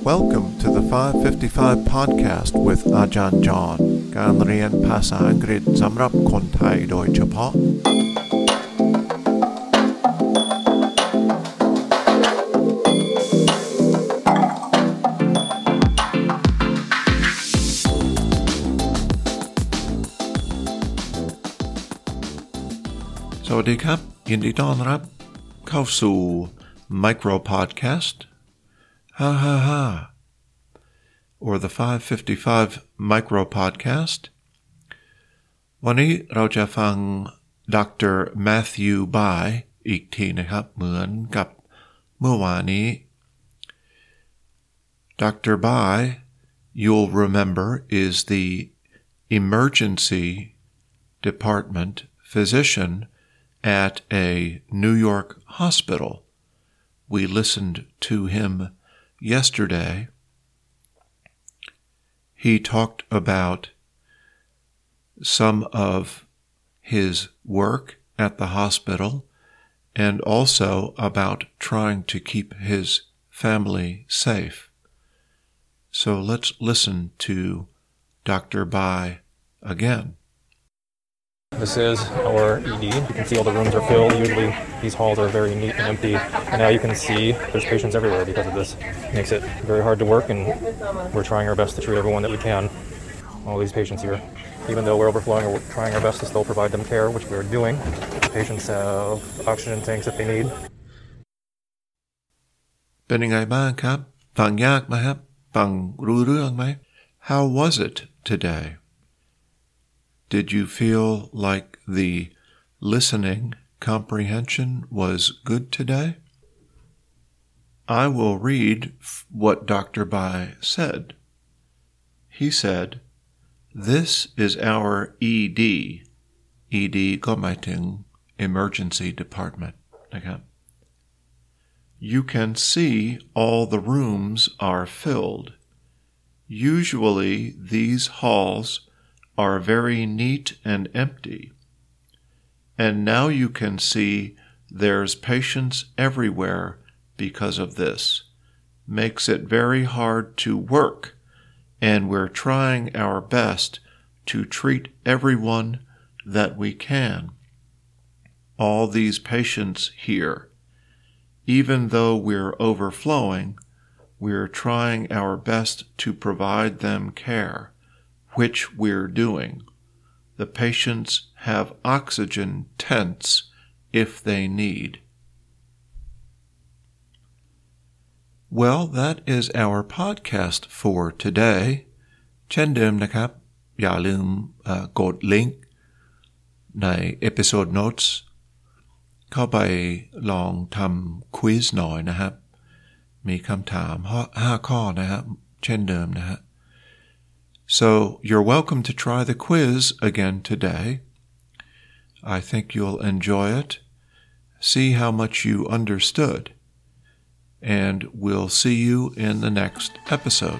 Welcome to the 555 podcast with Ajahn John การเรียนภาษาอังกฤษสำหรับคนไทยโดยเฉพาะ สวัสดีครับ ยินดีต้อนรับ เข้าสู่ Micro Podcast Ha ha ha or the 555 Micro Podcast วันนี้เราจะฟังดร Matthew Bai อีกทีนะครับ เหมือนกับเมื่อวานนี้ Dr. Bai, you'll remember, is the emergency department physician at a New York hospital. We listened to him yesterday. He talked about some of his work at the hospital and also about trying to keep his family safe. So let's listen to Dr. Bai again. This is our ED. You can see all the rooms are filled. Usually these halls are very neat and empty. And now you can see there's patients everywhere because of this. Makes it very hard to work and we're trying our best to treat everyone that we can. All these patients here. Even though we're overflowing, we're trying our best to still provide them care, which we're doing. Patients have oxygen tanks if they need. เป็นยังไงบ้างครับ ฟังยากไหมครับ ฟังรู้เรื่องไหม How was it today? did you feel like the listening comprehension was good today? I will read what Dr. Bai said. He said, This is our ED, ED Gomaiting Emergency Department. Okay. You can see all the rooms are filled. Usually these halls are very neat and empty. And now you can see there's patients everywhere because of this. Makes it very hard to work, and we're trying our best to treat everyone that we can. All these patients here even though we're overflowing, we're trying our best to provide them care, which we're doing. The patients have oxygen tents if they need. Well, that is our podcast for today. เช่นเดิมนะครับ อย่าลืมเอ่อกดลิงก์ใน episode notes เข้าไปลองทำควิสหน่อยนะครับ มีคำถามห้าข้อนะครับเช่นเดิมนะฮะ so you're welcome to try the quiz again today. I think you'll enjoy it. See how much you understood. And we'll see you in the next episode.